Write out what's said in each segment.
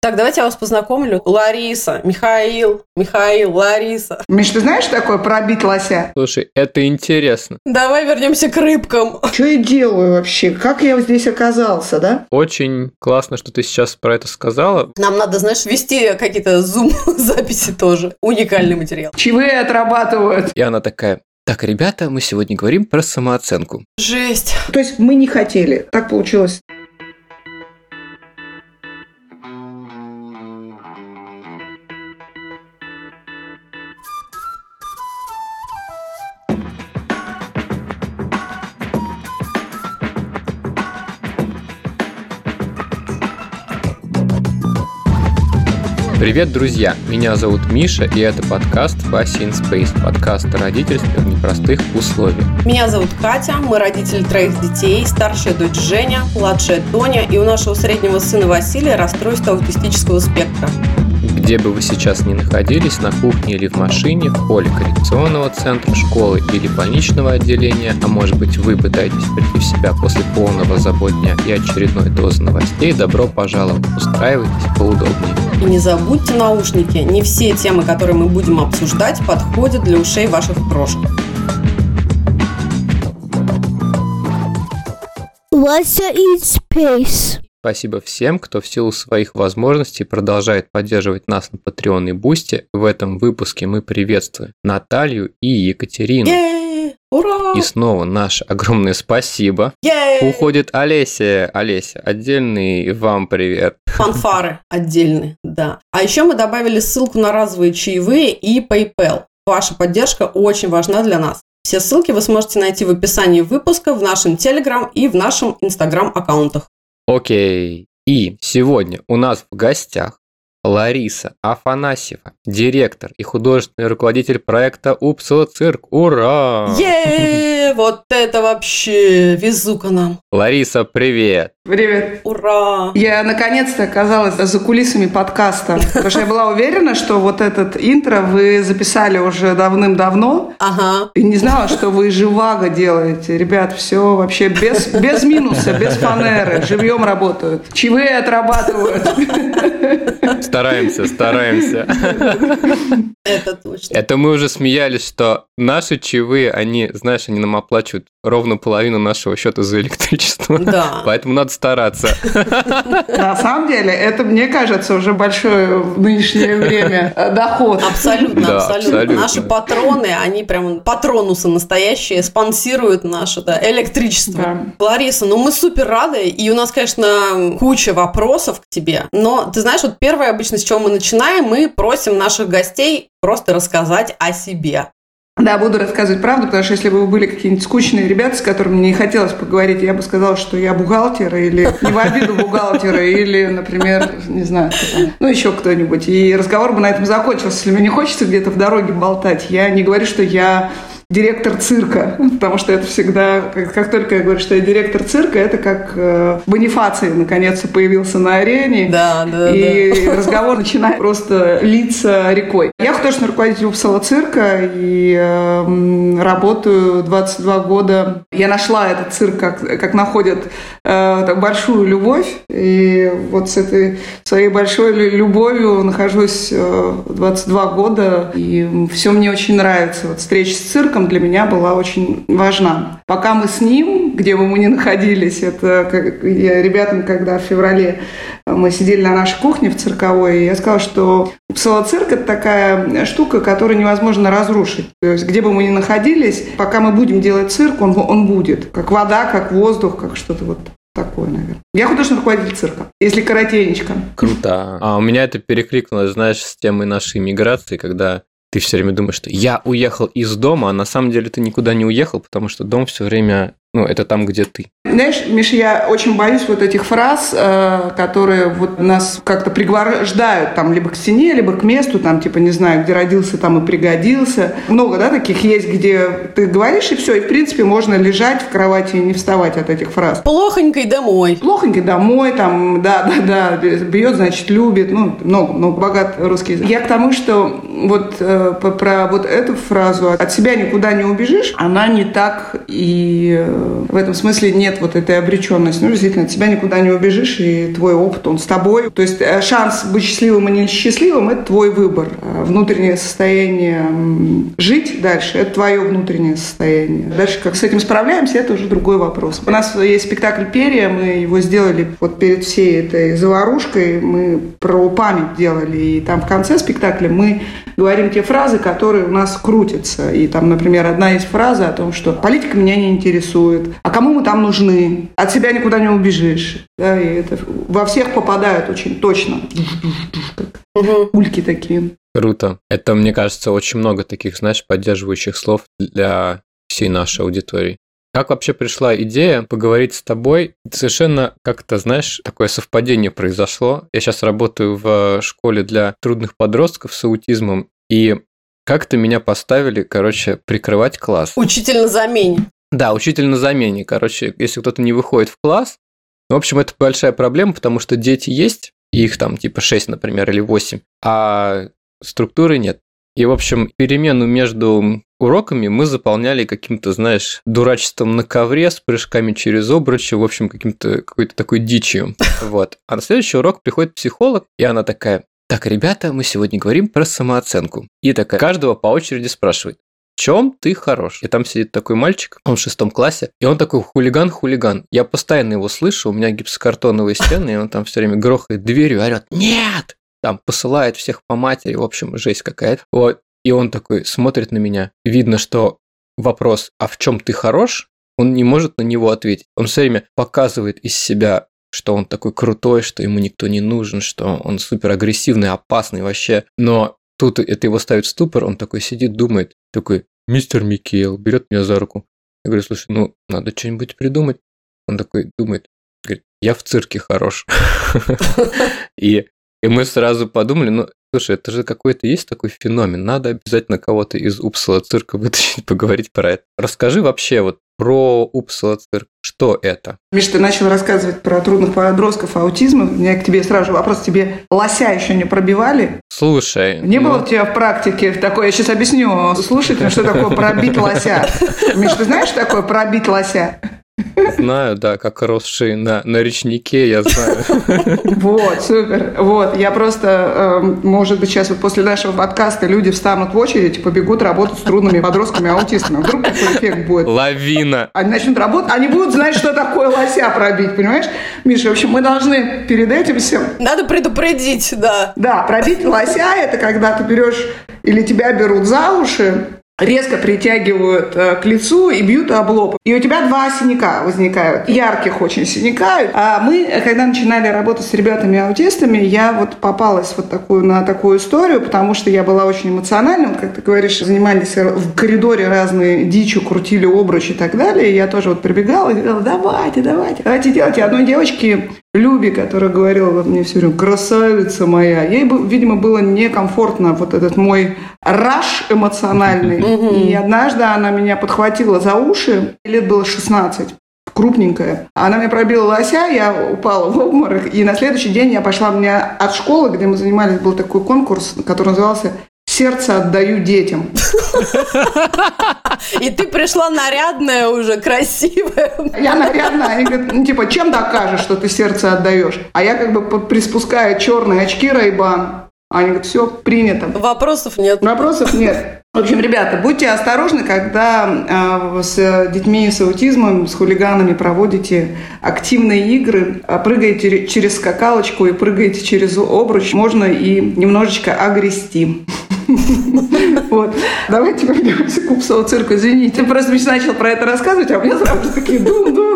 Так, давайте я вас познакомлю. Лариса, Михаил, Михаил, Лариса. Миш, ты знаешь, что такое пробить лося? Слушай, это интересно. Давай вернемся к рыбкам. Что я делаю вообще? Как я здесь оказался, да? Очень классно, что ты сейчас про это сказала. Нам надо, знаешь, вести какие-то зум-записи тоже. Уникальный материал. Чаевые отрабатывают. И она такая, так, ребята, мы сегодня говорим про самооценку. Жесть. То есть мы не хотели. Так получилось. Привет, друзья! Меня зовут Миша, и это подкаст Вася in Space, подкаст о родительстве в непростых условиях. Меня зовут Катя, мы родители троих детей, старшая дочь Женя, младшая Тоня, и у нашего среднего сына Василия расстройство аутистического спектра. Где бы вы сейчас ни находились, на кухне или в машине, в холле коррекционного центра, школы или больничного отделения, а может быть вы пытаетесь прийти в себя после полного забот дня и очередной дозы новостей, добро пожаловать, устраивайтесь поудобнее. И не забудьте наушники, не все темы, которые мы будем обсуждать, подходят для ушей ваших крошек. Вася in space. Спасибо всем, кто в силу своих возможностей продолжает поддерживать нас на Patreon и Boosty. В этом выпуске мы приветствуем Наталью и Екатерину. Ура! И снова наше огромное спасибо. Yay! Уходит Олеся. Олеся, отдельный вам привет. Фанфары отдельные, да. А еще мы добавили ссылку на разовые чаевые и PayPal. Ваша поддержка очень важна для нас. Все ссылки вы сможете найти в описании выпуска, в нашем Telegram и в нашем Instagram аккаунтах. Окей. И сегодня у нас в гостях Лариса Афанасьева, директор и художественный руководитель проекта Упсала Цирк. Ура! Вот это вообще везука нам. Лариса, привет! Привет. Ура! Я наконец-то оказалась за кулисами подкаста, потому что я была уверена, что вот этот интро вы записали уже давным-давно, Ага. и не знала, что вы живаго делаете. Ребят, все вообще без, без минуса, без фанеры, живьем работают. Чаевые отрабатывают. Стараемся, стараемся. Это точно. Это мы уже смеялись, что наши чаевые, они, знаешь, они нам оплачивают ровно половину нашего счета за электричество. Да. Поэтому надо стараться. На самом деле, это, мне кажется, уже большой в нынешнее время доход. Абсолютно, Да, абсолютно. абсолютно. Наши патроны, они прям патронусы настоящие, спонсируют наше да, электричество. Лариса, ну мы супер рады, и у нас, конечно, куча вопросов к тебе. Но ты знаешь, вот первое обычно, с чего мы начинаем, мы просим наших гостей просто рассказать о себе. Да, буду рассказывать правду, потому что если бы вы были какие-нибудь скучные ребята, с которыми мне не хотелось поговорить, я бы сказала, что я бухгалтер, или не в обиду бухгалтера, или, например, не знаю, ну, еще кто-нибудь. И разговор бы на этом закончился. Если мне не хочется где-то в дороге болтать, я не говорю, что я директор цирка, потому что это всегда, как, как только я говорю, что я директор цирка, это как э, Бонифаций наконец-то появился на арене, Да, да, и разговор начинает просто литься рекой. Я художественный руководитель Упсала цирка и э, работаю 22 года. Я нашла этот цирк, как, как находят э, так, большую любовь. И вот с этой своей большой лю- любовью нахожусь э, 22 года. И все мне очень нравится. Вот встреча с цирком для меня была очень важна. Пока мы с ним, где бы мы ни находились, это как я ребятам, когда в феврале мы сидели на нашей кухне в цирковой, я сказала, что псалоцирк – это такая штука, которую невозможно разрушить. То есть где бы мы ни находились, пока мы будем делать цирк, он, он будет. Как вода, как воздух, как что-то вот такое, наверное. Я художественный руководитель цирка, если коротенечко. Круто. А у меня это перекликнулось, знаешь, с темой нашей миграции, когда ты все время думаешь, что я уехал из дома, а на самом деле ты никуда не уехал, потому что дом все время, ну, это там, где ты. Знаешь, Миша, я очень боюсь вот этих фраз, э, которые вот нас как-то пригвождают там либо к стене, либо к месту, там типа, не знаю, где родился, там и пригодился. Много, да, таких есть, где ты говоришь, и все, и в принципе можно лежать в кровати и не вставать от этих фраз. Плохонькой домой. Плохонький домой, там, да, да, да, бьет, значит, любит, ну, много, много, богат русский язык. Я к тому, что вот э, про вот эту фразу «от себя никуда не убежишь», она не так и в этом смысле нет вот этой обреченности. Ну, действительно, от тебя никуда не убежишь, и твой опыт, он с тобой. То есть э, шанс быть счастливым и несчастливым – это твой выбор. А внутреннее состояние жить дальше – это твое внутреннее состояние. Дальше как с этим справляемся – это уже другой вопрос. У нас есть спектакль «Перья», мы его сделали вот перед всей этой заварушкой, мы про память делали, и там в конце спектакля мы говорим те фразы, которые у нас крутятся. И там, например, одна из фраз о том, что политика меня не интересует, а кому мы там нужны, от себя никуда не убежишь. Да, и это во всех попадают очень точно. Как ульки такие. Круто. Это, мне кажется, очень много таких, знаешь, поддерживающих слов для всей нашей аудитории. Как вообще пришла идея поговорить с тобой? Совершенно как-то, знаешь, такое совпадение произошло. Я сейчас работаю в школе для трудных подростков с аутизмом, и как-то меня поставили, короче, прикрывать класс. Учитель на замене. Да, учитель на замене. Короче, если кто-то не выходит в класс, в общем, это большая проблема, потому что дети есть, их там типа 6, например, или 8, а структуры нет. И, в общем, перемену между уроками мы заполняли каким-то, знаешь, дурачеством на ковре с прыжками через обручи, в общем, каким-то какой-то такой дичью. Вот. А на следующий урок приходит психолог, и она такая, так, ребята, мы сегодня говорим про самооценку. И такая, каждого по очереди спрашивает, чем ты хорош? И там сидит такой мальчик, он в шестом классе, и он такой хулиган-хулиган. Я постоянно его слышу, у меня гипсокартоновые стены, и он там все время грохает дверью, орет «Нет!» там посылает всех по матери, в общем, жесть какая-то. Вот. И он такой смотрит на меня. Видно, что вопрос, а в чем ты хорош, он не может на него ответить. Он все время показывает из себя, что он такой крутой, что ему никто не нужен, что он супер агрессивный, опасный вообще. Но тут это его ставит в ступор, он такой сидит, думает, такой, мистер Микел, берет меня за руку. Я говорю, слушай, ну, надо что-нибудь придумать. Он такой думает, говорит, я в цирке хорош. И и мы сразу подумали, ну, слушай, это же какой-то есть такой феномен, надо обязательно кого-то из Упсала цирка вытащить, поговорить про это. Расскажи вообще вот про Упсала цирк. Что это? Миш, ты начал рассказывать про трудных подростков аутизма. У меня к тебе сразу вопрос. Тебе лося еще не пробивали? Слушай. Не ну... было у тебя в практике такое? Я сейчас объясню слушателям, что такое пробить лося. Миш, ты знаешь, что такое пробить лося? Знаю, да, как росшие на, на речнике, я знаю. Вот, супер. Вот, я просто, э, может быть, сейчас вот после нашего подкаста люди встанут в очередь и побегут работать с трудными подростками-аутистами. Вдруг такой эффект будет. Лавина. Они начнут работать, они будут знать, что такое лося пробить, понимаешь? Миша, в общем, мы должны перед этим всем... Надо предупредить, да. Да, пробить лося – это когда ты берешь или тебя берут за уши, резко притягивают э, к лицу и бьют об лоб. И у тебя два синяка возникают, ярких очень синяка. А мы, когда начинали работать с ребятами-аутистами, я вот попалась вот такую, на такую историю, потому что я была очень эмоциональна. Как ты говоришь, занимались в коридоре разные дичью, крутили обруч и так далее. И я тоже вот прибегала и говорила, давайте, давайте, давайте делать. И одной девочке Люби, которая говорила вот мне все время, красавица моя, ей, видимо, было некомфортно вот этот мой раш эмоциональный. И однажды она меня подхватила за уши, лет было 16, крупненькая. Она мне пробила лося, я упала в обморок, и на следующий день я пошла, меня от школы, где мы занимались, был такой конкурс, который назывался сердце отдаю детям. И ты пришла нарядная уже, красивая. Я нарядная. Они говорят, ну, типа, чем докажешь, что ты сердце отдаешь? А я как бы приспускаю черные очки Райбан. Они говорят, все, принято. Вопросов нет. Вопросов нет. В общем, ребята, будьте осторожны, когда э, с детьми с аутизмом, с хулиганами проводите активные игры, а прыгаете через скакалочку и прыгаете через обруч, можно и немножечко огрести. Вот. Давайте вернемся к Упсову цирку. Извините, просто начал про это рассказывать, а у меня сразу такие дун-дун-дун.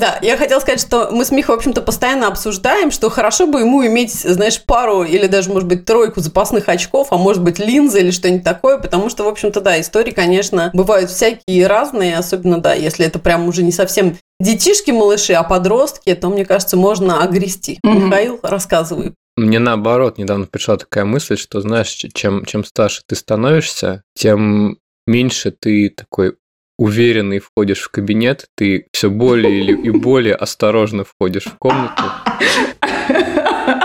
Да, я хотела сказать, что мы с Михой, в общем-то, постоянно обсуждаем, что хорошо бы ему иметь, знаешь, пару или даже, может быть, тройку запасных очков, а может быть, линзы или что-нибудь такое, потому что, в общем-то, да, истории, конечно, бывают всякие разные, особенно, да, если это прям уже не совсем детишки, малыши, а подростки, то, мне кажется, можно огрести. Mm-hmm. Михаил, рассказывай. Мне наоборот недавно пришла такая мысль, что, знаешь, чем, чем старше ты становишься, тем меньше ты такой уверенный входишь в кабинет, ты все более и более осторожно входишь в комнату.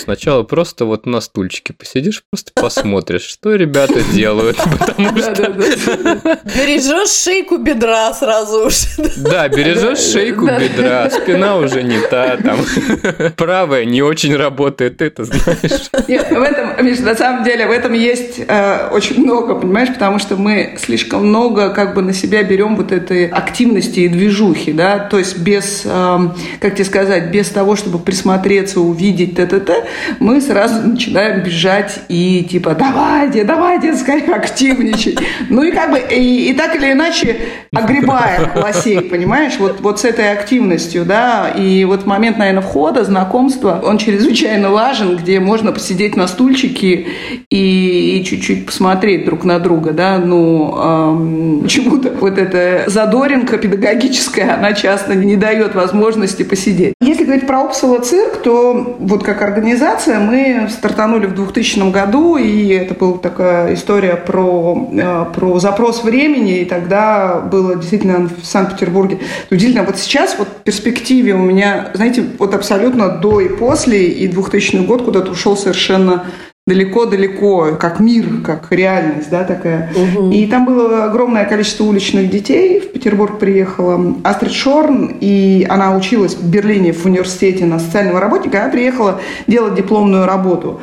Сначала просто вот на стульчике посидишь, просто посмотришь, что ребята делают, потому что... Бережешь шейку бедра сразу уж. Да, бережешь шейку бедра, спина уже не та, там правая не очень работает, ты это знаешь. Нет, в этом, Миш, на самом деле, в этом есть э, очень много, понимаешь, потому что мы слишком много как бы на себя берем вот этой активности и движухи, да, то есть без, э, как тебе сказать, без того, чтобы присмотреться, увидеть т-т-т, мы сразу начинаем бежать и типа давайте, давайте, скорее активничать. Ну и как бы, и, и так или иначе огребая лосей, понимаешь, вот, вот с этой активностью, да, и вот момент, наверное, входа, знакомства, он чрезвычайно важен, где можно посидеть на стульчике и, и чуть-чуть посмотреть друг на друга, да, ну, эм, почему-то вот эта задоринка педагогическая, она часто не дает возможности посидеть. Если говорить про Опсала цирк, то вот как организация мы стартанули в 2000 году, и это была такая история про, э, про запрос времени, и тогда было действительно в Санкт-Петербурге удивительно. Вот сейчас вот в перспективе у меня, знаете, вот абсолютно до и после, и 2000 год куда-то ушел совершенно далеко-далеко, как мир, как реальность, да, такая. Угу. И там было огромное количество уличных детей. В Петербург приехала Астрид Шорн, и она училась в Берлине в университете на социального работника. Она приехала делать дипломную работу.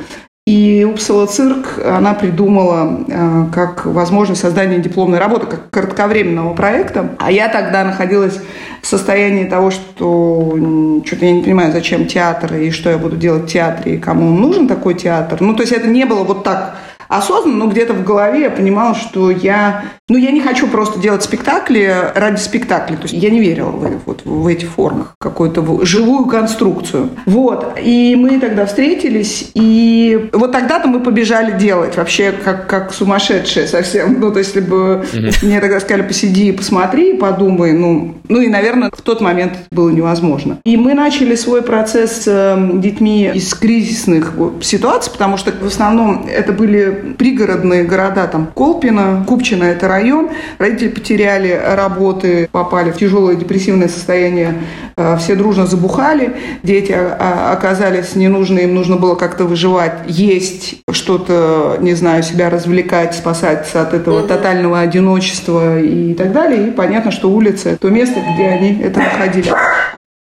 И Упсала Цирк она придумала э, как возможность создания дипломной работы, как кратковременного проекта. А я тогда находилась в состоянии того, что что-то я не понимаю, зачем театр и что я буду делать в театре, и кому нужен такой театр. Ну, то есть это не было вот так осознанно, но где-то в голове я понимала, что я, ну, я не хочу просто делать спектакли ради спектакля. То есть я не верила в, вот, в эти формы, какую-то живую конструкцию. Вот. И мы тогда встретились, и вот тогда-то мы побежали делать вообще как, как сумасшедшие совсем. Ну, то есть, если бы мне тогда сказали, посиди, посмотри, подумай, ну, ну и, наверное, в тот момент это было невозможно. И мы начали свой процесс с эм, детьми из кризисных ситуаций, потому что в основном это были пригородные города, там Колпино, Купчино – это район. Родители потеряли работы, попали в тяжелое депрессивное состояние, э, все дружно забухали, дети оказались ненужны, им нужно было как-то выживать, есть что-то, не знаю, себя развлекать, спасаться от этого тотального одиночества и так далее. И понятно, что улица – то место, где они это находили.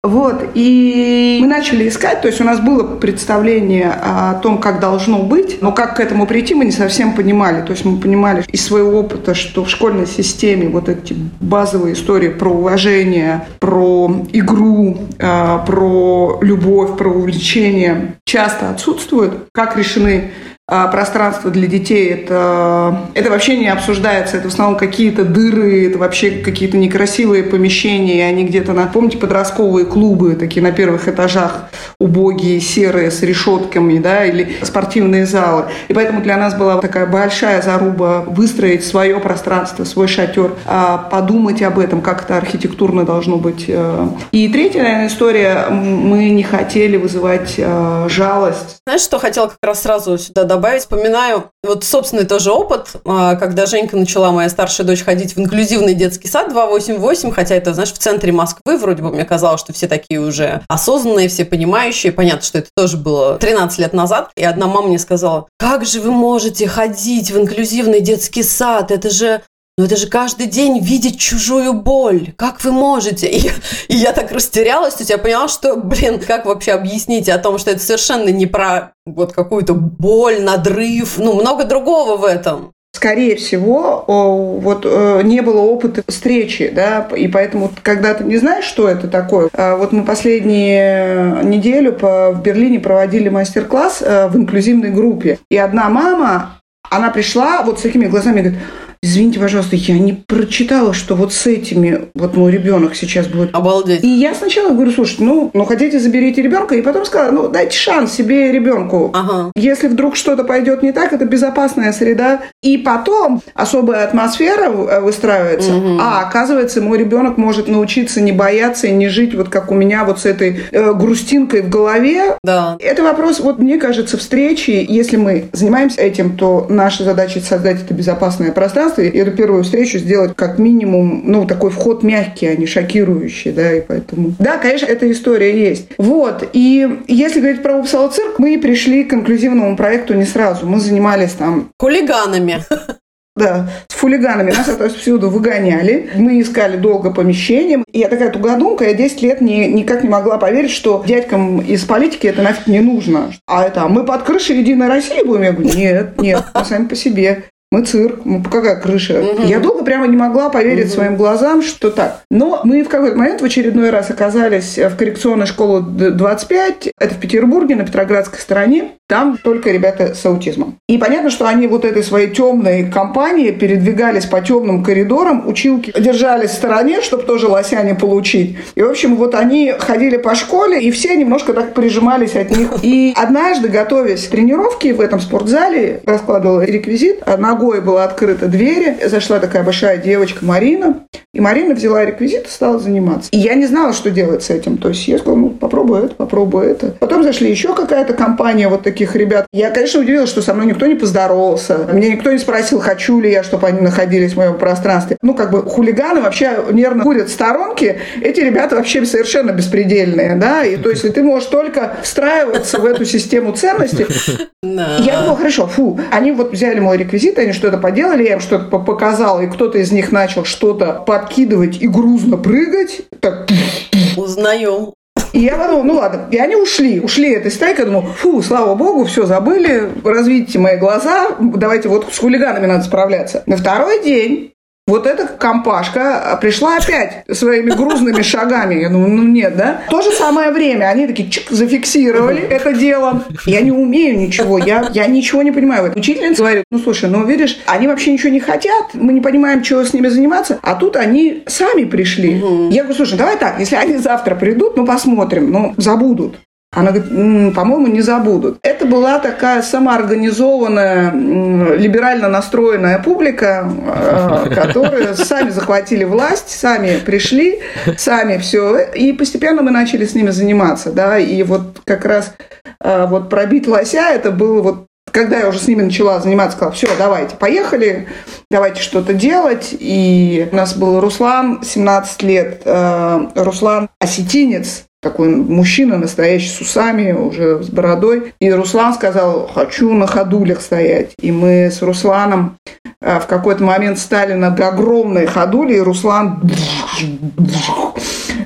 Вот, и мы начали искать, то есть у нас было представление о том, как должно быть, но как к этому прийти, мы не совсем понимали. То есть мы понимали из своего опыта, что в школьной системе вот эти базовые истории про уважение, про игру, а, про любовь, про увлечение часто отсутствуют. Как решены пространство для детей это, это вообще не обсуждается. Это в основном какие-то дыры, это вообще какие-то некрасивые помещения. Они где-то на, помните, подростковые клубы, такие на первых этажах, убогие, серые, с решетками, да, или спортивные залы. И поэтому для нас была такая большая заруба выстроить свое пространство, свой шатер, а подумать об этом, как это архитектурно должно быть. Э. И третья, наверное, история, мы не хотели вызывать э, жалость. Знаешь, что хотела как раз сразу сюда добавить, вспоминаю вот собственный тоже опыт, а, когда Женька начала, моя старшая дочь, ходить в инклюзивный детский сад 288, хотя это, знаешь, в центре Москвы, вроде бы мне казалось, что все такие уже осознанные, все понимающие. Понятно, что это тоже было 13 лет назад. И одна мама мне сказала, как же вы можете ходить в инклюзивный детский сад? Это же но это же каждый день видеть чужую боль. Как вы можете? И, и я так растерялась, то есть я поняла, что, блин, как вообще объяснить о том, что это совершенно не про вот какую-то боль, надрыв, ну, много другого в этом скорее всего, вот э, не было опыта встречи, да, и поэтому, когда ты не знаешь, что это такое, а вот мы последнюю неделю в Берлине проводили мастер-класс э, в инклюзивной группе, и одна мама, она пришла вот с такими глазами, говорит, Извините, пожалуйста, я не прочитала, что вот с этими вот мой ребенок сейчас будет. Обалдеть. И я сначала говорю, слушайте, ну, ну хотите, заберите ребенка, и потом сказала, ну, дайте шанс себе и ребенку. Ага. Если вдруг что-то пойдет не так, это безопасная среда. И потом особая атмосфера э, выстраивается. Угу. А оказывается, мой ребенок может научиться не бояться и не жить вот как у меня вот с этой э, грустинкой в голове. Да. Это вопрос, вот мне кажется, встречи. Если мы занимаемся этим, то наша задача создать это безопасное пространство пространство, и эту первую встречу сделать как минимум, ну, такой вход мягкий, а не шокирующий, да, и поэтому... Да, конечно, эта история есть. Вот, и если говорить про Упсала цирк, мы пришли к инклюзивному проекту не сразу. Мы занимались там... Хулиганами. Да, с фулиганами нас отовсюду выгоняли. Мы искали долго помещение. И я такая тугодумка, я 10 лет не, никак не могла поверить, что дядькам из политики это нафиг не нужно. А это мы под крышей Единой России будем? Я говорю, нет, нет, мы сами по себе мы цирк, мы какая крыша. Угу. Я долго прямо не могла поверить угу. своим глазам, что так. Но мы в какой-то момент в очередной раз оказались в коррекционной школе 25, это в Петербурге, на Петроградской стороне. Там только ребята с аутизмом. И понятно, что они вот этой своей темной компанией передвигались по темным коридорам, училки держались в стороне, чтобы тоже лося не получить. И, в общем, вот они ходили по школе, и все немножко так прижимались от них. И однажды, готовясь к тренировке в этом спортзале, раскладывала реквизит, ногой была открыта дверь, зашла такая большая девочка Марина, и Марина взяла реквизит и стала заниматься. И я не знала, что делать с этим. То есть я сказала, ну, попробуй это, попробуй это. Потом зашли еще какая-то компания вот таких ребят. Я, конечно, удивилась, что со мной никто не поздоровался. Меня никто не спросил, хочу ли я, чтобы они находились в моем пространстве. Ну, как бы хулиганы вообще нервно курят в сторонке. Эти ребята вообще совершенно беспредельные, да, и то есть ты можешь только встраиваться в эту систему ценностей. Я думала, хорошо, фу. Они вот взяли мой реквизит, они что-то поделали, я им что-то показала, и кто-то из них начал что-то подкидывать и грузно прыгать. Так. Узнаем. И я подумала, ну ладно. И они ушли. Ушли этой стайкой. Я думаю, фу, слава богу, все забыли. Развидите мои глаза. Давайте вот с хулиганами надо справляться. На второй день вот эта компашка пришла опять своими грузными шагами. Я думаю, ну нет, да? В то же самое время они такие чик, зафиксировали это дело. Я не умею ничего, я, я ничего не понимаю. Учительница говорит, ну слушай, ну видишь, они вообще ничего не хотят, мы не понимаем, чего с ними заниматься, а тут они сами пришли. Я говорю, слушай, давай так, если они завтра придут, ну посмотрим, ну забудут. Она говорит, по-моему, не забудут. Это была такая самоорганизованная, либерально настроенная публика, э, которая сами захватили власть, сами пришли, сами все. И постепенно мы начали с ними заниматься. Да? И вот как раз э, вот пробить лося, это было вот когда я уже с ними начала заниматься, сказала, все, давайте, поехали, давайте что-то делать. И у нас был Руслан, 17 лет, э, Руслан осетинец, такой мужчина настоящий с усами, уже с бородой. И Руслан сказал, хочу на ходулях стоять. И мы с Русланом а, в какой-то момент стали на огромной ходуле, и Руслан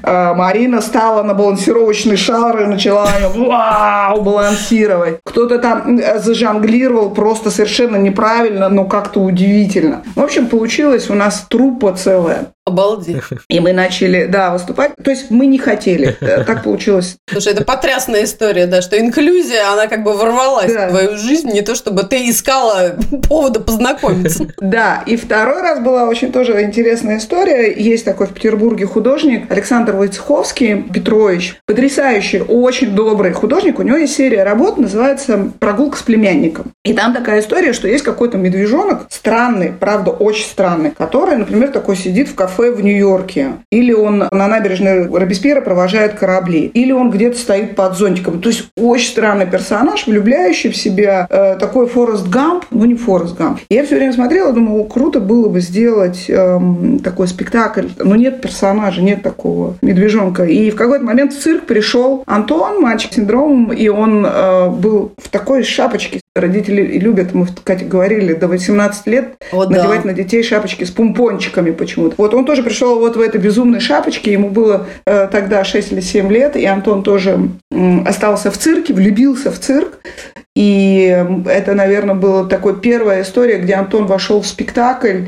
Марина стала на балансировочный шар и начала вау, балансировать. Кто-то там зажонглировал просто совершенно неправильно, но как-то удивительно. В общем, получилось у нас трупа целая. Обалдеть. И мы начали, да, выступать. То есть мы не хотели. Э, так получилось. Слушай, это потрясная история, да, что инклюзия, она как бы ворвалась да. в твою жизнь, не то чтобы ты искала повода познакомиться. Да, и второй раз была очень тоже интересная история. Есть такой в Петербурге художник Александр Войцеховский Петрович. Потрясающий, очень добрый художник. У него есть серия работ, называется «Прогулка с племянником». И там такая история, что есть какой-то медвежонок, странный, правда, очень странный, который, например, такой сидит в кафе кафе в Нью-Йорке, или он на набережной Робеспьера провожает корабли, или он где-то стоит под зонтиком. То есть очень странный персонаж, влюбляющий в себя э, такой Форест Гамп, ну не Форест Гамп. Я все время смотрела, думала, круто было бы сделать э, такой спектакль, но нет персонажа, нет такого медвежонка. И в какой-то момент в цирк пришел Антон, мальчик с синдромом, и он э, был в такой шапочке Родители любят, мы, Катя, говорили, до 18 лет О, надевать да. на детей шапочки с пумпончиками почему-то. Вот он тоже пришел вот в этой безумной шапочке, ему было э, тогда 6 или 7 лет, и Антон тоже э, остался в цирке, влюбился в цирк. И это, наверное, была такой первая история, где Антон вошел в спектакль,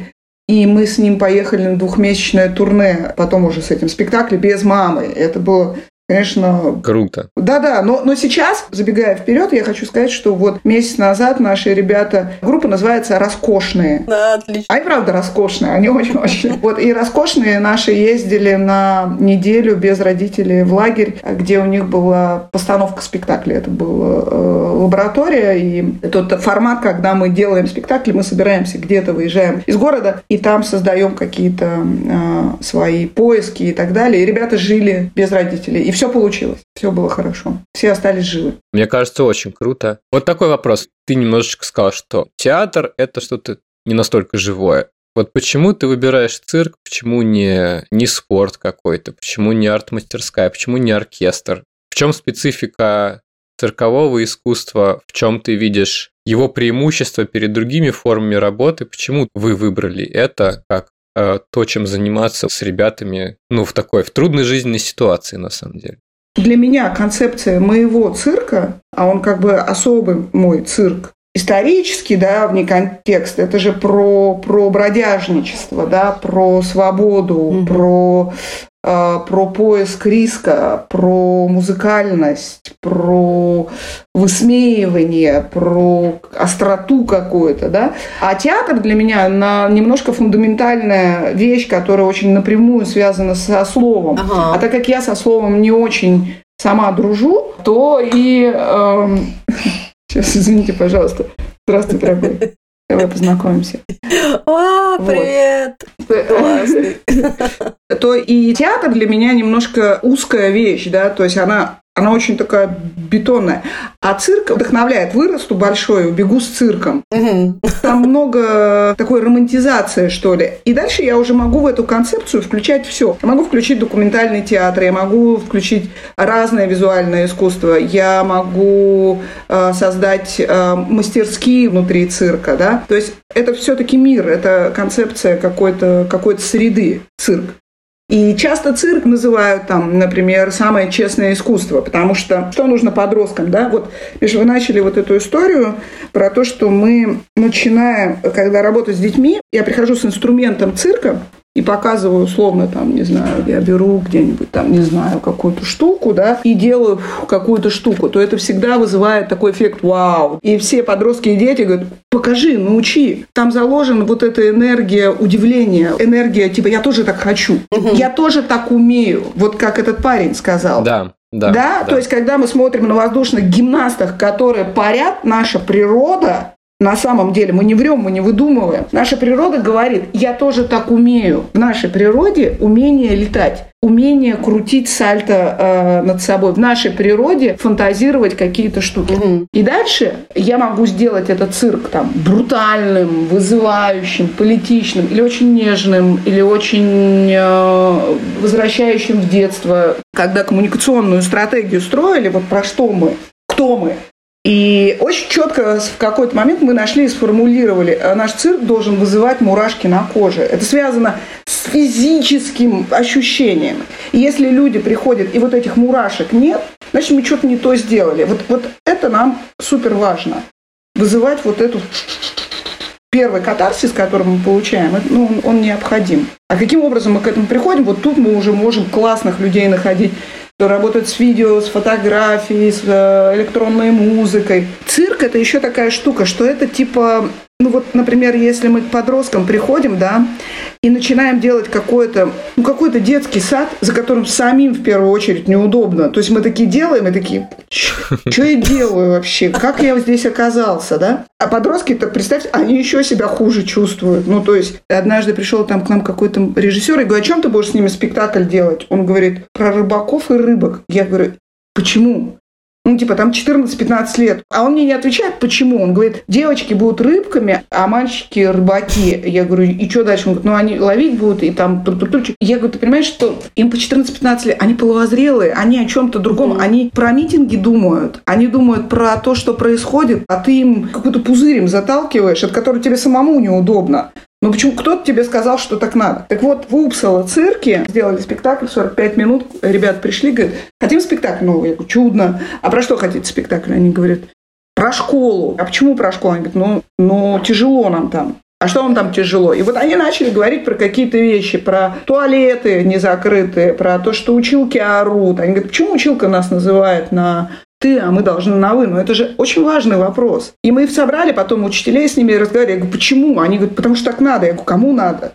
и мы с ним поехали на двухмесячное турне, потом уже с этим спектаклем без мамы. Это было конечно... Круто. Да-да, но, но сейчас, забегая вперед, я хочу сказать, что вот месяц назад наши ребята, группа называется «Роскошные». Да, отлично. Они, правда, роскошные, они очень-очень. Вот, и «Роскошные» наши ездили на неделю без родителей в лагерь, где у них была постановка спектакля. Это была э, лаборатория, и тот формат, когда мы делаем спектакль, мы собираемся где-то, выезжаем из города, и там создаем какие-то э, свои поиски и так далее. И ребята жили без родителей. И все получилось. Все было хорошо. Все остались живы. Мне кажется, очень круто. Вот такой вопрос. Ты немножечко сказал, что театр – это что-то не настолько живое. Вот почему ты выбираешь цирк, почему не, не спорт какой-то, почему не арт-мастерская, почему не оркестр? В чем специфика циркового искусства, в чем ты видишь его преимущество перед другими формами работы, почему вы выбрали это как то, чем заниматься с ребятами, ну, в такой, в трудной жизненной ситуации, на самом деле? Для меня концепция моего цирка, а он как бы особый мой цирк, исторический, да, вне контекст, это же про, про бродяжничество, да, про свободу, mm-hmm. про про поиск риска, про музыкальность, про высмеивание, про остроту какую-то, да. А театр для меня на немножко фундаментальная вещь, которая очень напрямую связана со словом. Ага. А так как я со словом не очень сама дружу, то и... Эм... Сейчас, извините, пожалуйста. Здравствуй, дорогой. Давай познакомимся. О, привет! Классный. То и театр для меня немножко узкая вещь, да, то есть она она очень такая бетонная. А цирк вдохновляет. Вырасту большой, убегу с цирком. Там много такой романтизации, что ли. И дальше я уже могу в эту концепцию включать все. Я могу включить документальный театр, я могу включить разное визуальное искусство, я могу э, создать э, мастерские внутри цирка, да. То есть это все-таки мир, это концепция какой-то какой среды, цирк. И часто цирк называют там, например, самое честное искусство, потому что что нужно подросткам, да? Вот, видишь, вы начали вот эту историю про то, что мы начинаем, когда работать с детьми, я прихожу с инструментом цирка, и показываю условно там, не знаю, я беру где-нибудь там, не знаю, какую-то штуку, да, и делаю какую-то штуку, то это всегда вызывает такой эффект вау. И все подростки и дети говорят, покажи, научи. Там заложена вот эта энергия удивления, энергия типа я тоже так хочу, я тоже так умею, вот как этот парень сказал. Да. Да, да, да, то есть когда мы смотрим на воздушных гимнастах, которые парят, наша природа на самом деле мы не врем, мы не выдумываем. Наша природа говорит, я тоже так умею. В нашей природе умение летать умение крутить сальто э, над собой. В нашей природе фантазировать какие-то штуки. Угу. И дальше я могу сделать этот цирк там брутальным, вызывающим, политичным, или очень нежным, или очень э, возвращающим в детство. Когда коммуникационную стратегию строили, вот про что мы, кто мы, и очень четко в какой-то момент мы нашли и сформулировали, э, наш цирк должен вызывать мурашки на коже. Это связано с физическим ощущением. И если люди приходят, и вот этих мурашек нет, значит, мы что-то не то сделали. Вот, вот это нам супер важно. Вызывать вот эту первый катарсис, который мы получаем, ну, он, необходим. А каким образом мы к этому приходим? Вот тут мы уже можем классных людей находить кто работает с видео, с фотографией, с э, электронной музыкой. Цирк – это еще такая штука, что это типа ну вот, например, если мы к подросткам приходим, да, и начинаем делать какой-то, ну, какой-то детский сад, за которым самим в первую очередь неудобно. То есть мы такие делаем и такие, что я делаю вообще? Как я здесь оказался, да? А подростки, так представьте, они еще себя хуже чувствуют. Ну, то есть, однажды пришел там к нам какой-то режиссер и говорит, о чем ты будешь с ними спектакль делать? Он говорит, про рыбаков и рыбок. Я говорю, почему? Ну, типа, там 14-15 лет. А он мне не отвечает, почему. Он говорит, девочки будут рыбками, а мальчики рыбаки. Я говорю, и что дальше? Он говорит, ну, они ловить будут, и там... Я говорю, ты понимаешь, что им по 14-15 лет, они половозрелые, они о чем-то другом, mm они про митинги думают, они думают про то, что происходит, а ты им какой-то пузырь им заталкиваешь, от которого тебе самому неудобно. Ну почему кто-то тебе сказал, что так надо? Так вот, в Упсала цирке сделали спектакль, 45 минут, ребят пришли, говорят, хотим спектакль новый. Я говорю, чудно. А про что хотите спектакль? Они говорят, про школу. А почему про школу? Они говорят, ну, ну тяжело нам там. А что вам там тяжело? И вот они начали говорить про какие-то вещи, про туалеты незакрытые, про то, что училки орут. Они говорят, почему училка нас называет на ты, а мы должны на вы. Но это же очень важный вопрос. И мы их собрали, потом учителей с ними разговаривали. Я говорю, почему? Они говорят, потому что так надо. Я говорю, кому надо?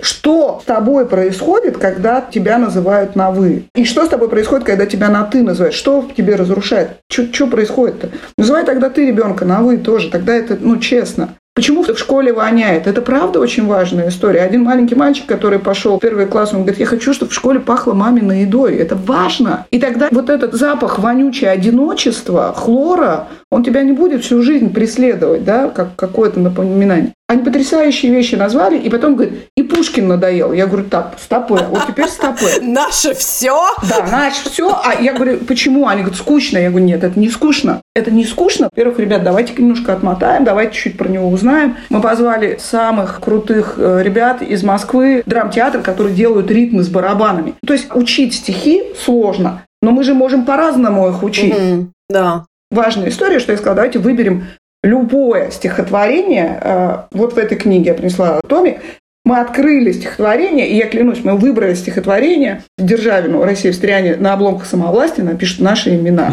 Что с тобой происходит, когда тебя называют на «вы»? И что с тобой происходит, когда тебя на «ты» называют? Что в тебе разрушает? Что происходит-то? Называй тогда ты ребенка на «вы» тоже. Тогда это, ну, честно. Почему в школе воняет? Это правда очень важная история. Один маленький мальчик, который пошел в первый класс, он говорит, я хочу, чтобы в школе пахло маминой едой. Это важно. И тогда вот этот запах вонючее одиночества, хлора, он тебя не будет всю жизнь преследовать, да, как какое-то напоминание. Они потрясающие вещи назвали, и потом говорят, и Пушкин надоел. Я говорю, так, стопы, вот теперь стопы. Наше все? Да, наше все. А я говорю, почему? Они говорят, скучно. Я говорю, нет, это не скучно. Это не скучно. Во-первых, ребят, давайте немножко отмотаем, давайте чуть про него узнаем. Мы позвали самых крутых э, ребят из Москвы, драмтеатр, которые делают ритмы с барабанами. То есть учить стихи сложно, но мы же можем по-разному их учить. Мгм, Да. Важная история, что я сказала, давайте выберем любое стихотворение. Э, Вот в этой книге я принесла томик. Мы открыли стихотворение, и я клянусь, мы выбрали стихотворение Державину «Россия в стриане» на обломках самовластия напишут наши имена.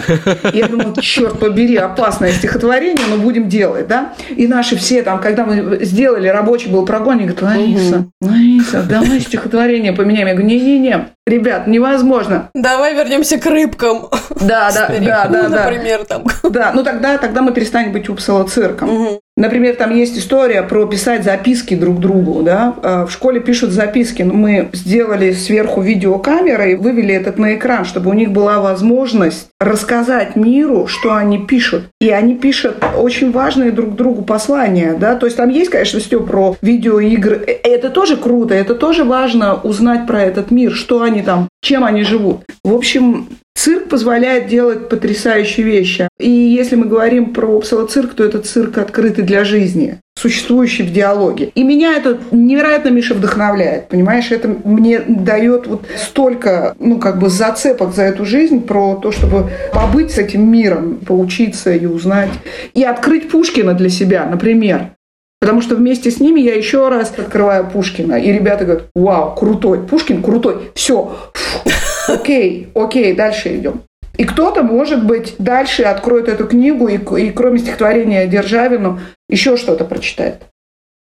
И я думаю, черт побери, опасное стихотворение, но будем делать, да? И наши все там, когда мы сделали, рабочий был прогон, они говорят, Лариса, Лариса, давай стихотворение поменяем. Я говорю, не-не-не, ребят, невозможно. Давай вернемся к рыбкам. Да, да, да, да, да. Например, там. Да, ну тогда, тогда мы перестанем быть Упсала цирком. Мгм. Например, там есть история про писать записки друг другу, да. Э, В школе пишут записки, но мы сделали сверху видеокамеры и вывели этот на экран, чтобы у них была возможность рассказать миру, что они пишут. И они пишут очень важные друг другу послания, да. То есть там есть, конечно, все про видеоигры. Э, Это тоже круто, это тоже важно узнать про этот мир, что они там, чем они живут. В общем, Цирк позволяет делать потрясающие вещи. И если мы говорим про цирк, то это цирк открытый для жизни, существующий в диалоге. И меня это невероятно, Миша, вдохновляет. Понимаешь, это мне дает вот столько, ну, как бы зацепок за эту жизнь про то, чтобы побыть с этим миром, поучиться и узнать. И открыть Пушкина для себя, например. Потому что вместе с ними я еще раз открываю Пушкина. И ребята говорят, вау, крутой, Пушкин крутой. Все, окей, окей, дальше идем. И кто-то, может быть, дальше откроет эту книгу и, и кроме стихотворения Державину еще что-то прочитает.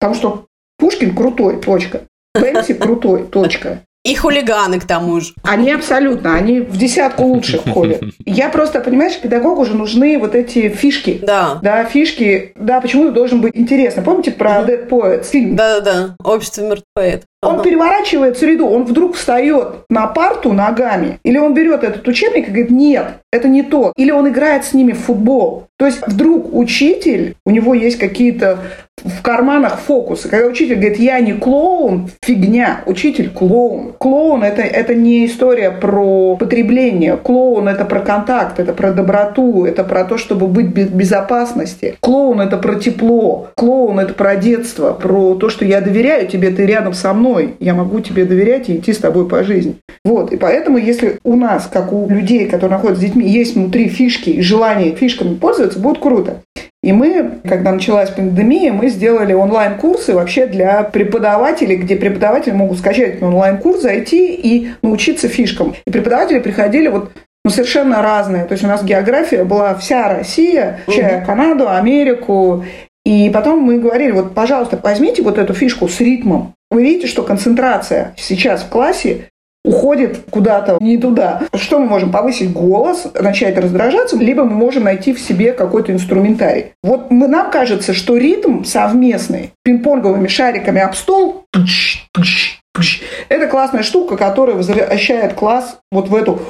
Потому что Пушкин крутой, точка. Бенси крутой, точка. И хулиганы к тому же. Они абсолютно, они в десятку лучших входят. Я просто, понимаешь, педагогу же нужны вот эти фишки. Да. Да, фишки, да, почему должен быть интересно. Помните про Dead Poets фильм? Да-да-да. Общество мертвеет. Он переворачивает среду, он вдруг встает на парту ногами, или он берет этот учебник и говорит, нет, это не то. Или он играет с ними в футбол. То есть вдруг учитель, у него есть какие-то в карманах фокусы. Когда учитель говорит, я не клоун, фигня, учитель клоун. Клоун это, это не история про потребление. Клоун это про контакт, это про доброту, это про то, чтобы быть в безопасности. Клоун это про тепло. Клоун это про детство, про то, что я доверяю тебе, ты рядом со мной, я могу тебе доверять и идти с тобой по жизни. Вот, и поэтому, если у нас, как у людей, которые находятся с детьми, есть внутри фишки и желание фишками пользоваться, будет круто. И мы, когда началась пандемия, мы сделали онлайн-курсы вообще для преподавателей, где преподаватели могут скачать онлайн-курс, зайти и научиться фишкам. И преподаватели приходили вот ну, совершенно разные. То есть у нас география была вся Россия, включая угу. Канаду, Америку. И потом мы говорили, вот, пожалуйста, возьмите вот эту фишку с ритмом. Вы видите, что концентрация сейчас в классе уходит куда-то не туда. Что мы можем? Повысить голос, начать раздражаться, либо мы можем найти в себе какой-то инструментарий. Вот мы, нам кажется, что ритм совместный, пинг-понговыми шариками об стол, это классная штука, которая возвращает класс вот в эту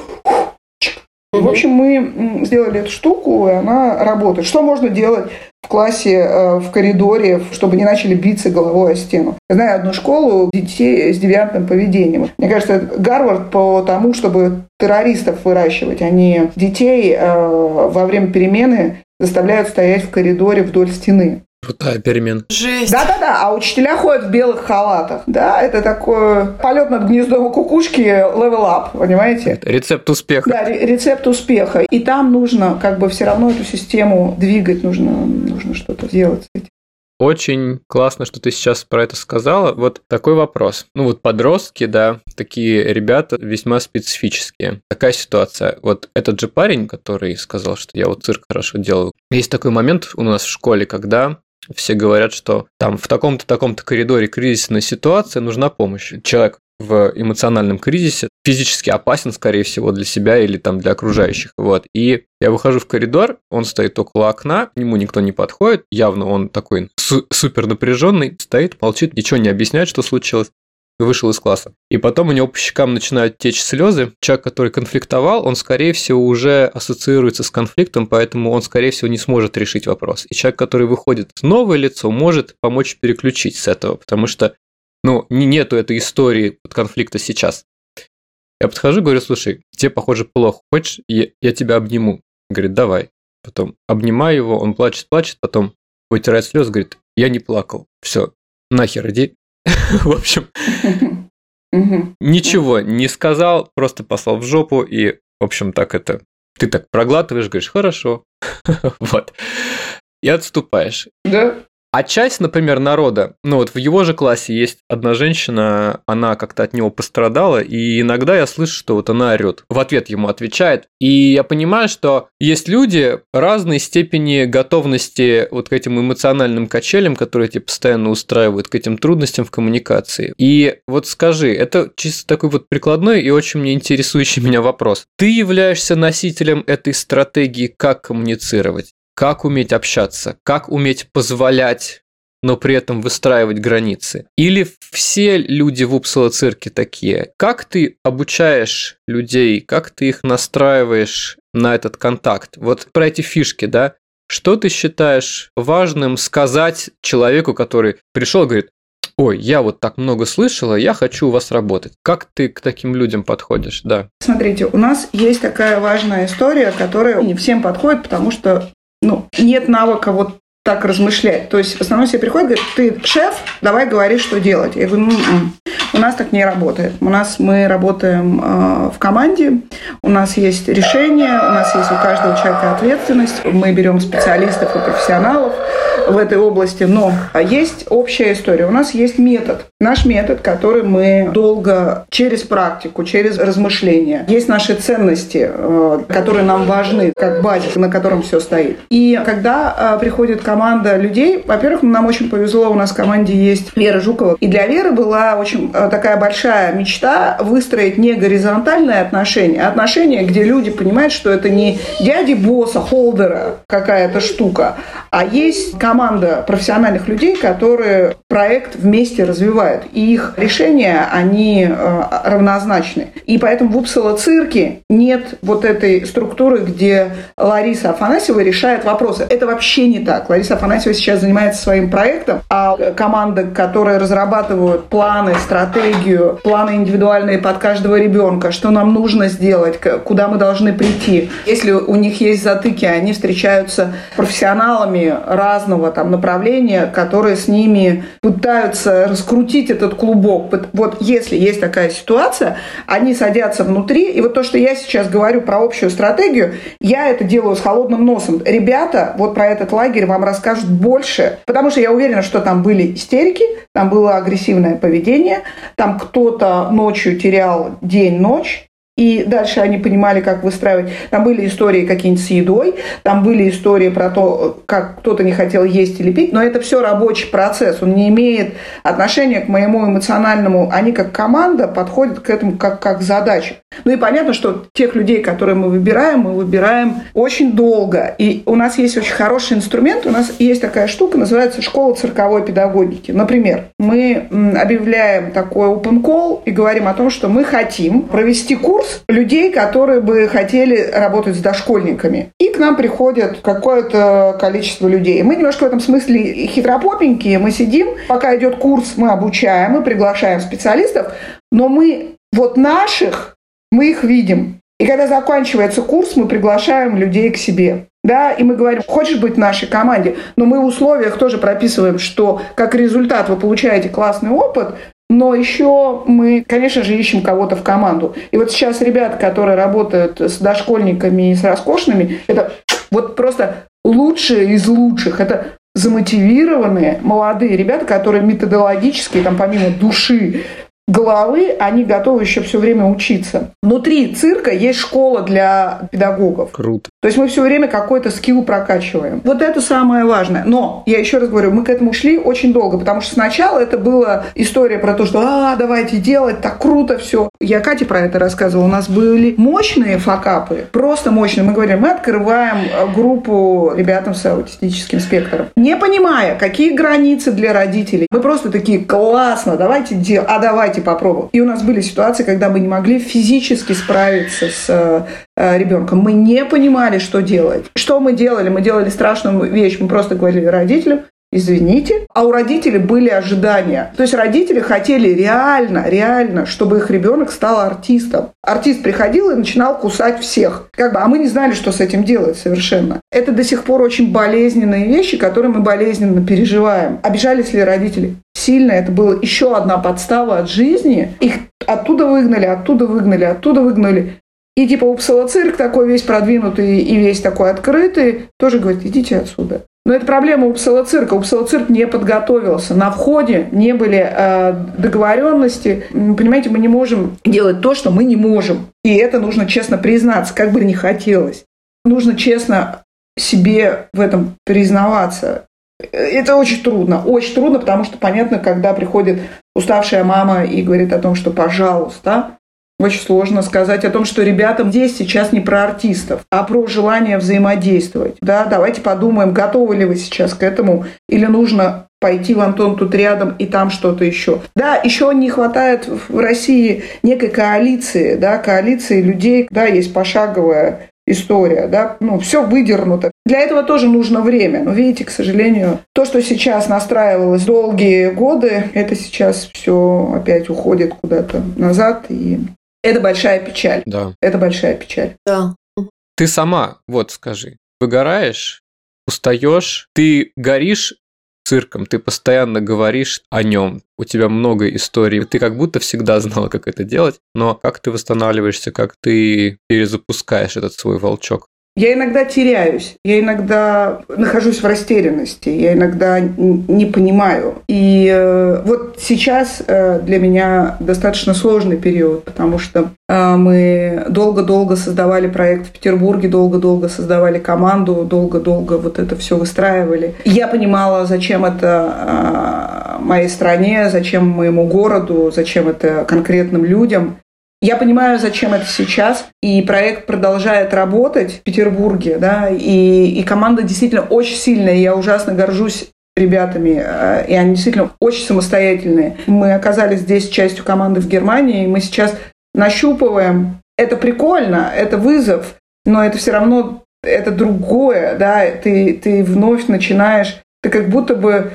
в общем, мы сделали эту штуку, и она работает. Что можно делать в классе, в коридоре, чтобы не начали биться головой о стену? Я знаю одну школу детей с девиантным поведением. Мне кажется, Гарвард по тому, чтобы террористов выращивать, они детей во время перемены заставляют стоять в коридоре вдоль стены. Крутая перемена. Жесть. Да-да-да, а учителя ходят в белых халатах. Да, это такой полет над гнездом кукушки level up, понимаете? Это рецепт успеха. Да, рецепт успеха. И там нужно как бы все равно эту систему двигать, нужно, нужно что-то делать с этим. Очень классно, что ты сейчас про это сказала. Вот такой вопрос. Ну вот подростки, да, такие ребята весьма специфические. Такая ситуация. Вот этот же парень, который сказал, что я вот цирк хорошо делаю. Есть такой момент у нас в школе, когда все говорят, что там в таком-то таком-то коридоре кризисная ситуация, нужна помощь. Человек в эмоциональном кризисе физически опасен, скорее всего, для себя или там для окружающих. Вот. И я выхожу в коридор, он стоит около окна, к нему никто не подходит, явно он такой су- супер напряженный, стоит, молчит, ничего не объясняет, что случилось. Вышел из класса. И потом у него по щекам начинают течь слезы. Человек, который конфликтовал, он, скорее всего, уже ассоциируется с конфликтом, поэтому он, скорее всего, не сможет решить вопрос. И человек, который выходит новое лицо, может помочь переключить с этого, потому что ну, нету этой истории конфликта сейчас. Я подхожу, говорю, слушай, тебе, похоже, плохо. Хочешь, я, я тебя обниму? Говорит, давай. Потом обнимаю его, он плачет, плачет, потом вытирает слезы, говорит, я не плакал. Все, нахер иди. В общем, ничего не сказал, просто послал в жопу, и, в общем, так это... Ты так проглатываешь, говоришь, хорошо. Вот. И отступаешь. Да. А часть, например, народа, ну вот в его же классе есть одна женщина, она как-то от него пострадала, и иногда я слышу, что вот она орет. В ответ ему отвечает. И я понимаю, что есть люди разной степени готовности вот к этим эмоциональным качелям, которые тебе постоянно устраивают, к этим трудностям в коммуникации. И вот скажи, это чисто такой вот прикладной и очень мне интересующий меня вопрос. Ты являешься носителем этой стратегии, как коммуницировать? Как уметь общаться, как уметь позволять но при этом выстраивать границы? Или все люди в Упсала цирке такие? Как ты обучаешь людей, как ты их настраиваешь на этот контакт? Вот про эти фишки, да? Что ты считаешь важным сказать человеку, который пришел и говорит, ой, я вот так много слышала, я хочу у вас работать. Как ты к таким людям подходишь, да? Смотрите, у нас есть такая важная история, которая не всем подходит, потому что ну, нет навыка вот так размышлять. То есть в основном себе приходит, говорит, ты шеф, давай говори, что делать. Я говорю, м-м, у нас так не работает. У нас мы работаем э, в команде, у нас есть решение, у нас есть у каждого человека ответственность, мы берем специалистов и профессионалов в этой области, но есть общая история. У нас есть метод. Наш метод, который мы долго через практику, через размышления. Есть наши ценности, э, которые нам важны, как базис, на котором все стоит. И когда э, приходит команда людей, во-первых, нам очень повезло, у нас в команде есть Вера Жукова. И для Веры была очень такая большая мечта выстроить не горизонтальные отношения, а отношения, где люди понимают, что это не дяди босса, холдера какая-то штука, а есть команда профессиональных людей, которые проект вместе развивают. И их решения, они э, равнозначны. И поэтому в Упсала цирке нет вот этой структуры, где Лариса Афанасьева решает вопросы. Это вообще не так. Лариса Афанасьева сейчас занимается своим проектом, а команда, которая разрабатывают планы, стратегию, планы индивидуальные под каждого ребенка, что нам нужно сделать, куда мы должны прийти. Если у них есть затыки, они встречаются профессионалами разного там направления, которые с ними пытаются раскрутить этот клубок. Вот если есть такая ситуация, они садятся внутри, и вот то, что я сейчас говорю про общую стратегию, я это делаю с холодным носом. Ребята вот про этот лагерь вам расскажут больше, потому что я уверена, что там были истерики, там было агрессивное поведение, там кто-то ночью терял день-ночь, и дальше они понимали, как выстраивать. Там были истории какие-нибудь с едой, там были истории про то, как кто-то не хотел есть или пить, но это все рабочий процесс, он не имеет отношения к моему эмоциональному. Они как команда подходят к этому как, как задача. Ну и понятно, что тех людей, которые мы выбираем, мы выбираем очень долго. И у нас есть очень хороший инструмент, у нас есть такая штука, называется школа цирковой педагогики. Например, мы объявляем такой open call и говорим о том, что мы хотим провести курс курс людей, которые бы хотели работать с дошкольниками. И к нам приходят какое-то количество людей. Мы немножко в этом смысле хитропопенькие. Мы сидим, пока идет курс, мы обучаем, мы приглашаем специалистов, но мы вот наших, мы их видим. И когда заканчивается курс, мы приглашаем людей к себе. Да, и мы говорим, хочешь быть в нашей команде, но мы в условиях тоже прописываем, что как результат вы получаете классный опыт, но еще мы, конечно же, ищем кого-то в команду. И вот сейчас ребята, которые работают с дошкольниками и с роскошными, это вот просто лучшие из лучших. Это замотивированные молодые ребята, которые методологически, там, помимо души, головы, они готовы еще все время учиться. Внутри цирка есть школа для педагогов. Круто. То есть мы все время какой-то скилл прокачиваем. Вот это самое важное. Но, я еще раз говорю, мы к этому шли очень долго, потому что сначала это была история про то, что «а, давайте делать, так круто все». Я Кате про это рассказывала. У нас были мощные факапы, просто мощные. Мы говорим, мы открываем э, группу ребятам с аутистическим спектром. Не понимая, какие границы для родителей. Мы просто такие, классно, давайте делать, а давайте попробуем. И у нас были ситуации, когда мы не могли физически справиться с э, ребенком. Мы не понимали, что делать. Что мы делали? Мы делали страшную вещь. Мы просто говорили родителям, извините. А у родителей были ожидания. То есть родители хотели реально, реально, чтобы их ребенок стал артистом. Артист приходил и начинал кусать всех. Как бы, а мы не знали, что с этим делать совершенно. Это до сих пор очень болезненные вещи, которые мы болезненно переживаем. Обижались ли родители? Сильно. Это была еще одна подстава от жизни. Их оттуда выгнали, оттуда выгнали, оттуда выгнали. И типа Упсала цирк такой весь продвинутый и весь такой открытый, тоже говорит, идите отсюда. Но это проблема Упсала цирка. Упсала цирк не подготовился. На входе не были э, договоренности. Понимаете, мы не можем делать то, что мы не можем. И это нужно честно признаться, как бы не хотелось. Нужно честно себе в этом признаваться. Это очень трудно, очень трудно, потому что понятно, когда приходит уставшая мама и говорит о том, что пожалуйста, очень сложно сказать о том, что ребятам здесь сейчас не про артистов, а про желание взаимодействовать. Да, давайте подумаем, готовы ли вы сейчас к этому, или нужно пойти в Антон тут рядом и там что-то еще. Да, еще не хватает в России некой коалиции, да, коалиции людей, да, есть пошаговая история, да, ну, все выдернуто. Для этого тоже нужно время. Но видите, к сожалению, то, что сейчас настраивалось долгие годы, это сейчас все опять уходит куда-то назад, и это большая печаль. Да. Это большая печаль. Да. Ты сама, вот скажи, выгораешь, устаешь, ты горишь цирком, ты постоянно говоришь о нем, у тебя много историй, ты как будто всегда знала, как это делать, но как ты восстанавливаешься, как ты перезапускаешь этот свой волчок? Я иногда теряюсь, я иногда нахожусь в растерянности, я иногда не понимаю. И э, вот сейчас э, для меня достаточно сложный период, потому что э, мы долго-долго создавали проект в Петербурге, долго-долго создавали команду, долго-долго вот это все выстраивали. я понимала, зачем это моей стране, зачем моему городу, зачем это конкретным людям. Я понимаю, зачем это сейчас, и проект продолжает работать в Петербурге, да, и, и команда действительно очень сильная, я ужасно горжусь ребятами, э, и они действительно очень самостоятельные. Мы оказались здесь частью команды в Германии, и мы сейчас нащупываем. Это прикольно, это вызов, но это все равно это другое, да, ты, ты вновь начинаешь, ты как будто бы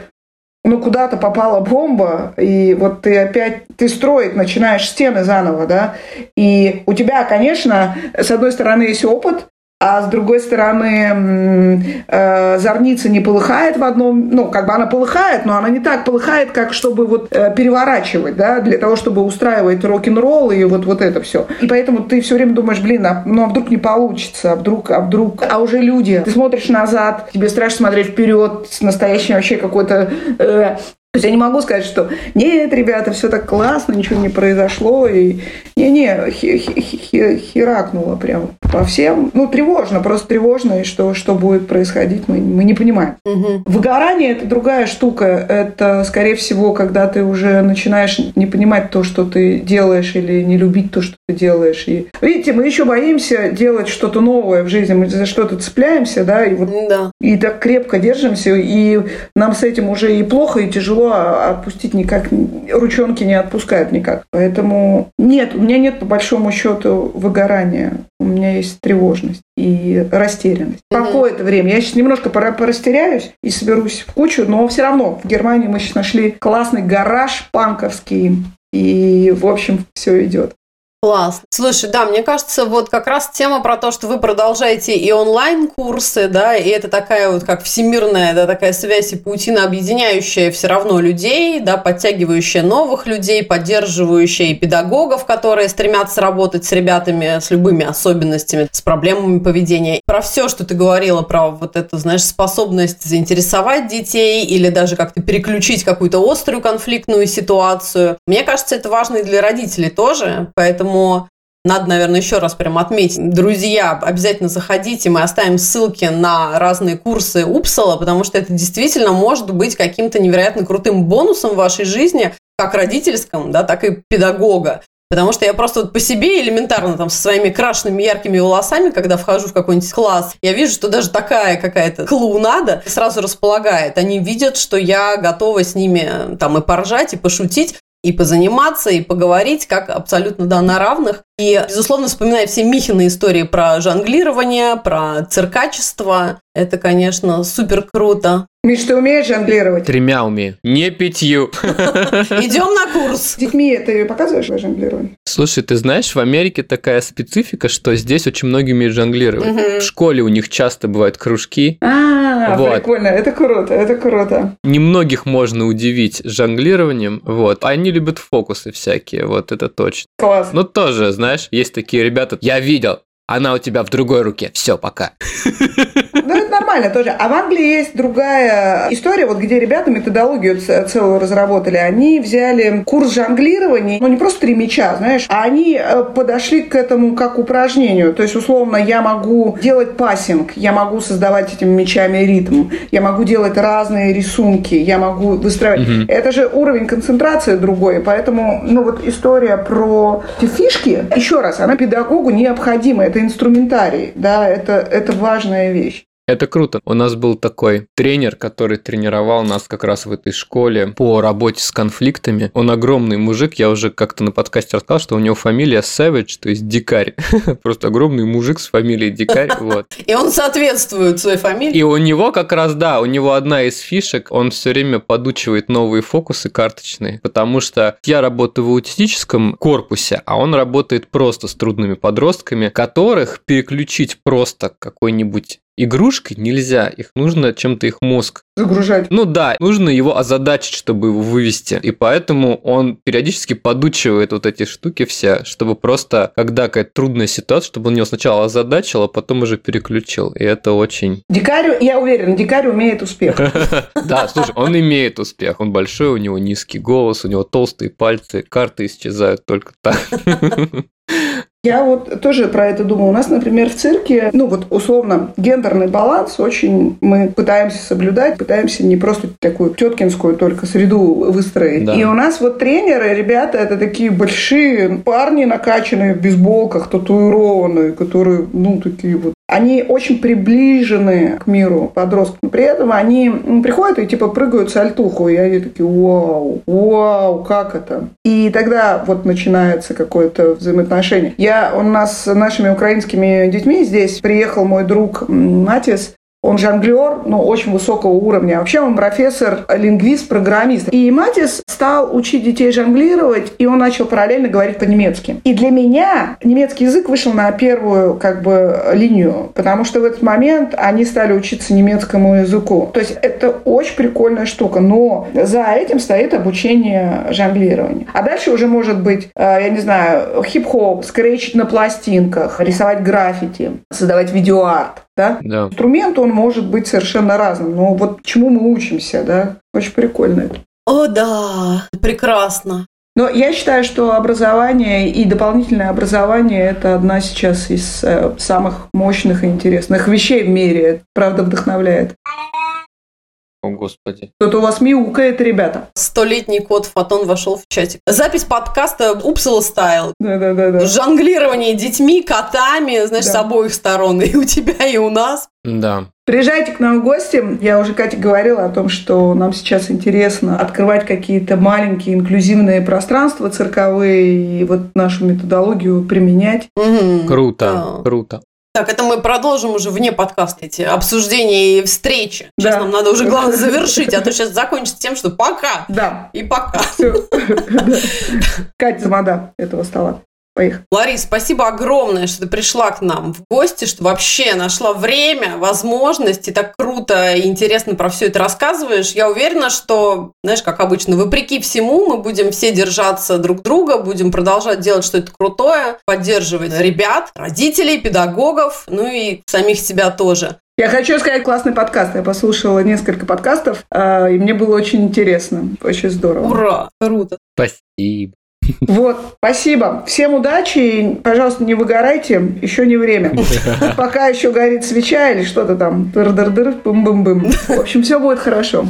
ну, куда-то попала бомба, и вот ты опять, ты строить начинаешь стены заново, да, и у тебя, конечно, с одной стороны есть опыт, а с другой стороны э, зорница не полыхает в одном, ну, как бы она полыхает, но она не так полыхает, как чтобы вот э, переворачивать, да, для того, чтобы устраивать рок-н-ролл и вот, вот это все. И поэтому ты все время думаешь, блин, а, ну, а вдруг не получится, а вдруг, а вдруг, а уже люди, ты смотришь назад, тебе страшно смотреть вперед с настоящим вообще какой-то э, то есть я не могу сказать, что нет, ребята, все так классно, ничего не произошло. И не-не, херакнуло прям по всем. Ну, тревожно, просто тревожно, и что, что будет происходить, мы, мы не понимаем. Угу. Выгорание – это другая штука. Это, скорее всего, когда ты уже начинаешь не понимать то, что ты делаешь, или не любить то, что ты делаешь. И, видите, мы еще боимся делать что-то новое в жизни, мы за что-то цепляемся, да, и, вот, да. и так крепко держимся, и нам с этим уже и плохо, и тяжело тяжело отпустить никак, ручонки не отпускают никак. Поэтому нет, у меня нет по большому счету выгорания. У меня есть тревожность и растерянность. Mm-hmm. Какое-то время. Я сейчас немножко порастеряюсь и соберусь в кучу, но все равно в Германии мы сейчас нашли классный гараж панковский. И, в общем, все идет. Класс. Слушай, да, мне кажется, вот как раз тема про то, что вы продолжаете и онлайн-курсы, да, и это такая вот как всемирная, да, такая связь и паутина, объединяющая все равно людей, да, подтягивающая новых людей, поддерживающая и педагогов, которые стремятся работать с ребятами с любыми особенностями, с проблемами поведения. Про все, что ты говорила, про вот эту, знаешь, способность заинтересовать детей или даже как-то переключить какую-то острую конфликтную ситуацию. Мне кажется, это важно и для родителей тоже, поэтому Поэтому надо, наверное, еще раз прям отметить. Друзья, обязательно заходите, мы оставим ссылки на разные курсы Упсала, потому что это действительно может быть каким-то невероятно крутым бонусом в вашей жизни, как родительском, да, так и педагога. Потому что я просто вот по себе элементарно там со своими крашенными яркими волосами, когда вхожу в какой-нибудь класс, я вижу, что даже такая какая-то клоунада сразу располагает. Они видят, что я готова с ними там и поржать, и пошутить, и позаниматься, и поговорить, как абсолютно, да, на равных. И, безусловно, вспоминая все Михины истории про жонглирование, про циркачество, это, конечно, супер круто. Миш, ты умеешь жонглировать? Тремя умею. Не пятью. Идем на курс. С детьми ты показываешь жонглирование? Слушай, ты знаешь, в Америке такая специфика, что здесь очень многие умеют жонглировать. В школе у них часто бывают кружки. А, Вот. прикольно, это круто, это круто. Немногих можно удивить жонглированием. Вот. Они любят фокусы всякие, вот это точно. Класс. Ну тоже, знаешь, есть такие ребята, я видел, она у тебя в другой руке. Все, пока. Ну, это нормально тоже. А в Англии есть другая история, вот где ребята методологию целую разработали. Они взяли курс жонглирования, ну, не просто три мяча, знаешь, а они э, подошли к этому как упражнению. То есть, условно, я могу делать пассинг, я могу создавать этими мячами ритм, я могу делать разные рисунки, я могу выстраивать. Мгм. Это же уровень концентрации другой, поэтому, ну, вот история про фишки, еще раз, она педагогу необходима, это инструментарий, да, это, это важная вещь. Это круто. У нас был такой тренер, который тренировал нас как раз в этой школе по работе с конфликтами. Он огромный мужик. Я уже как-то на подкасте рассказал, что у него фамилия Savage, то есть дикарь. Просто огромный мужик с фамилией дикарь. Вот. И он соответствует своей фамилии. И у него как раз, да, у него одна из фишек, он все время подучивает новые фокусы карточные, потому что я работаю в аутистическом корпусе, а он работает просто с трудными подростками, которых переключить просто какой-нибудь игрушкой нельзя, их нужно чем-то их мозг. Загружать. Ну да, нужно его озадачить, чтобы его вывести. И поэтому он периодически подучивает вот эти штуки все, чтобы просто, когда какая-то трудная ситуация, чтобы он его сначала озадачил, а потом уже переключил. И это очень Дикарь, я уверен, дикарь умеет успех. да, слушай, он имеет успех. Он большой, у него низкий голос, у него толстые пальцы, карты исчезают только так. Я вот тоже про это думаю. У нас, например, в цирке, ну вот условно, гендерный баланс очень мы пытаемся соблюдать, пытаемся не просто такую теткинскую только среду выстроить. Да. И у нас вот тренеры, ребята, это такие большие парни, накачанные в бейсболках, татуированные, которые, ну, такие вот они очень приближены к миру подростков. Но при этом они приходят и типа прыгают сальтуху, и они такие, вау, вау, как это? И тогда вот начинается какое-то взаимоотношение. Я, у нас с нашими украинскими детьми здесь приехал мой друг Матис, он жонглер, ну, очень высокого уровня. Вообще он профессор, лингвист, программист. И Матис стал учить детей жонглировать, и он начал параллельно говорить по-немецки. И для меня немецкий язык вышел на первую, как бы, линию, потому что в этот момент они стали учиться немецкому языку. То есть это очень прикольная штука, но за этим стоит обучение жонглированию. А дальше уже может быть, э, я не знаю, хип-хоп, скретчить на пластинках, рисовать граффити, создавать видеоарт. Да? Да. Инструмент, он может быть совершенно разным. Но вот чему мы учимся, да? Очень прикольно это. О, да, прекрасно. Но я считаю, что образование и дополнительное образование – это одна сейчас из э, самых мощных и интересных вещей в мире. Это, правда, вдохновляет. О, господи. Кто-то у вас мяукает, ребята. Столетний кот Фотон вошел в чатик. Запись подкаста Упсала Стайл. Да-да-да. Жонглирование детьми, котами, знаешь, Да. с обоих сторон. И у тебя, и у нас. Да. Приезжайте к нам в гости. Я уже Кате говорила о том, что нам сейчас интересно открывать какие-то маленькие инклюзивные пространства цирковые и вот нашу методологию применять. Мгм. Круто, Да. круто. Так, это мы продолжим уже вне подкаста эти обсуждения и встречи. Сейчас Да. нам надо уже, главное, завершить, а то сейчас закончится тем, что пока. Да, И пока. все. Катя Замада этого стола. Поехали. Ларис, спасибо огромное, что ты пришла к нам в гости, что вообще нашла время, возможности, так круто и интересно про все это рассказываешь. Я уверена, что, знаешь, как обычно, вопреки всему, мы будем все держаться друг друга, будем продолжать делать что-то крутое, поддерживать ребят, родителей, педагогов, ну и самих себя тоже. Я хочу сказать классный подкаст. Я послушала несколько подкастов, а, и мне было очень интересно. Очень здорово. Ура! Круто! Спасибо. Вот, спасибо. Всем удачи. И, пожалуйста, не выгорайте. Еще не время. Пока еще горит свеча или что-то там. Тыр-дыр-дыр, бым-бым-бым. В общем, все будет хорошо.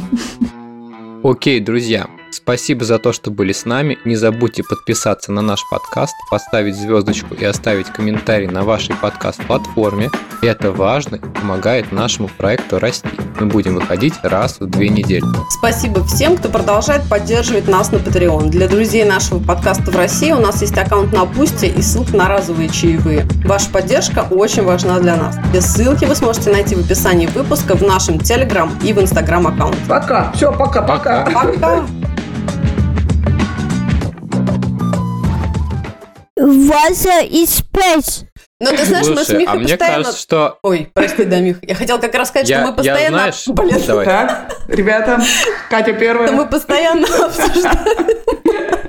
Окей, друзья, Спасибо за то, что были с нами. Не забудьте подписаться на наш подкаст, поставить звездочку и оставить комментарий на вашей подкаст-платформе. Это важно и помогает нашему проекту расти. Мы будем выходить раз в две недели. Спасибо всем, кто продолжает поддерживать нас на Patreon. Для друзей нашего подкаста в России у нас есть аккаунт на Boosty и ссылка на разовые чаевые. Ваша поддержка очень важна для нас. Все ссылки вы сможете найти в описании выпуска в нашем Телеграм и в Инстаграм аккаунте. Пока. Все, пока-пока. Пока. Water is space. Ну, ты знаешь, мы с Слушай, Михой а мне постоянно... кажется, что... Ой, прости, да, Мих. Я хотела как раз сказать, Я- что мы я, постоянно... знаешь, Блин, давай. Так, ребята, Катя первая. что мы постоянно обсуждаем...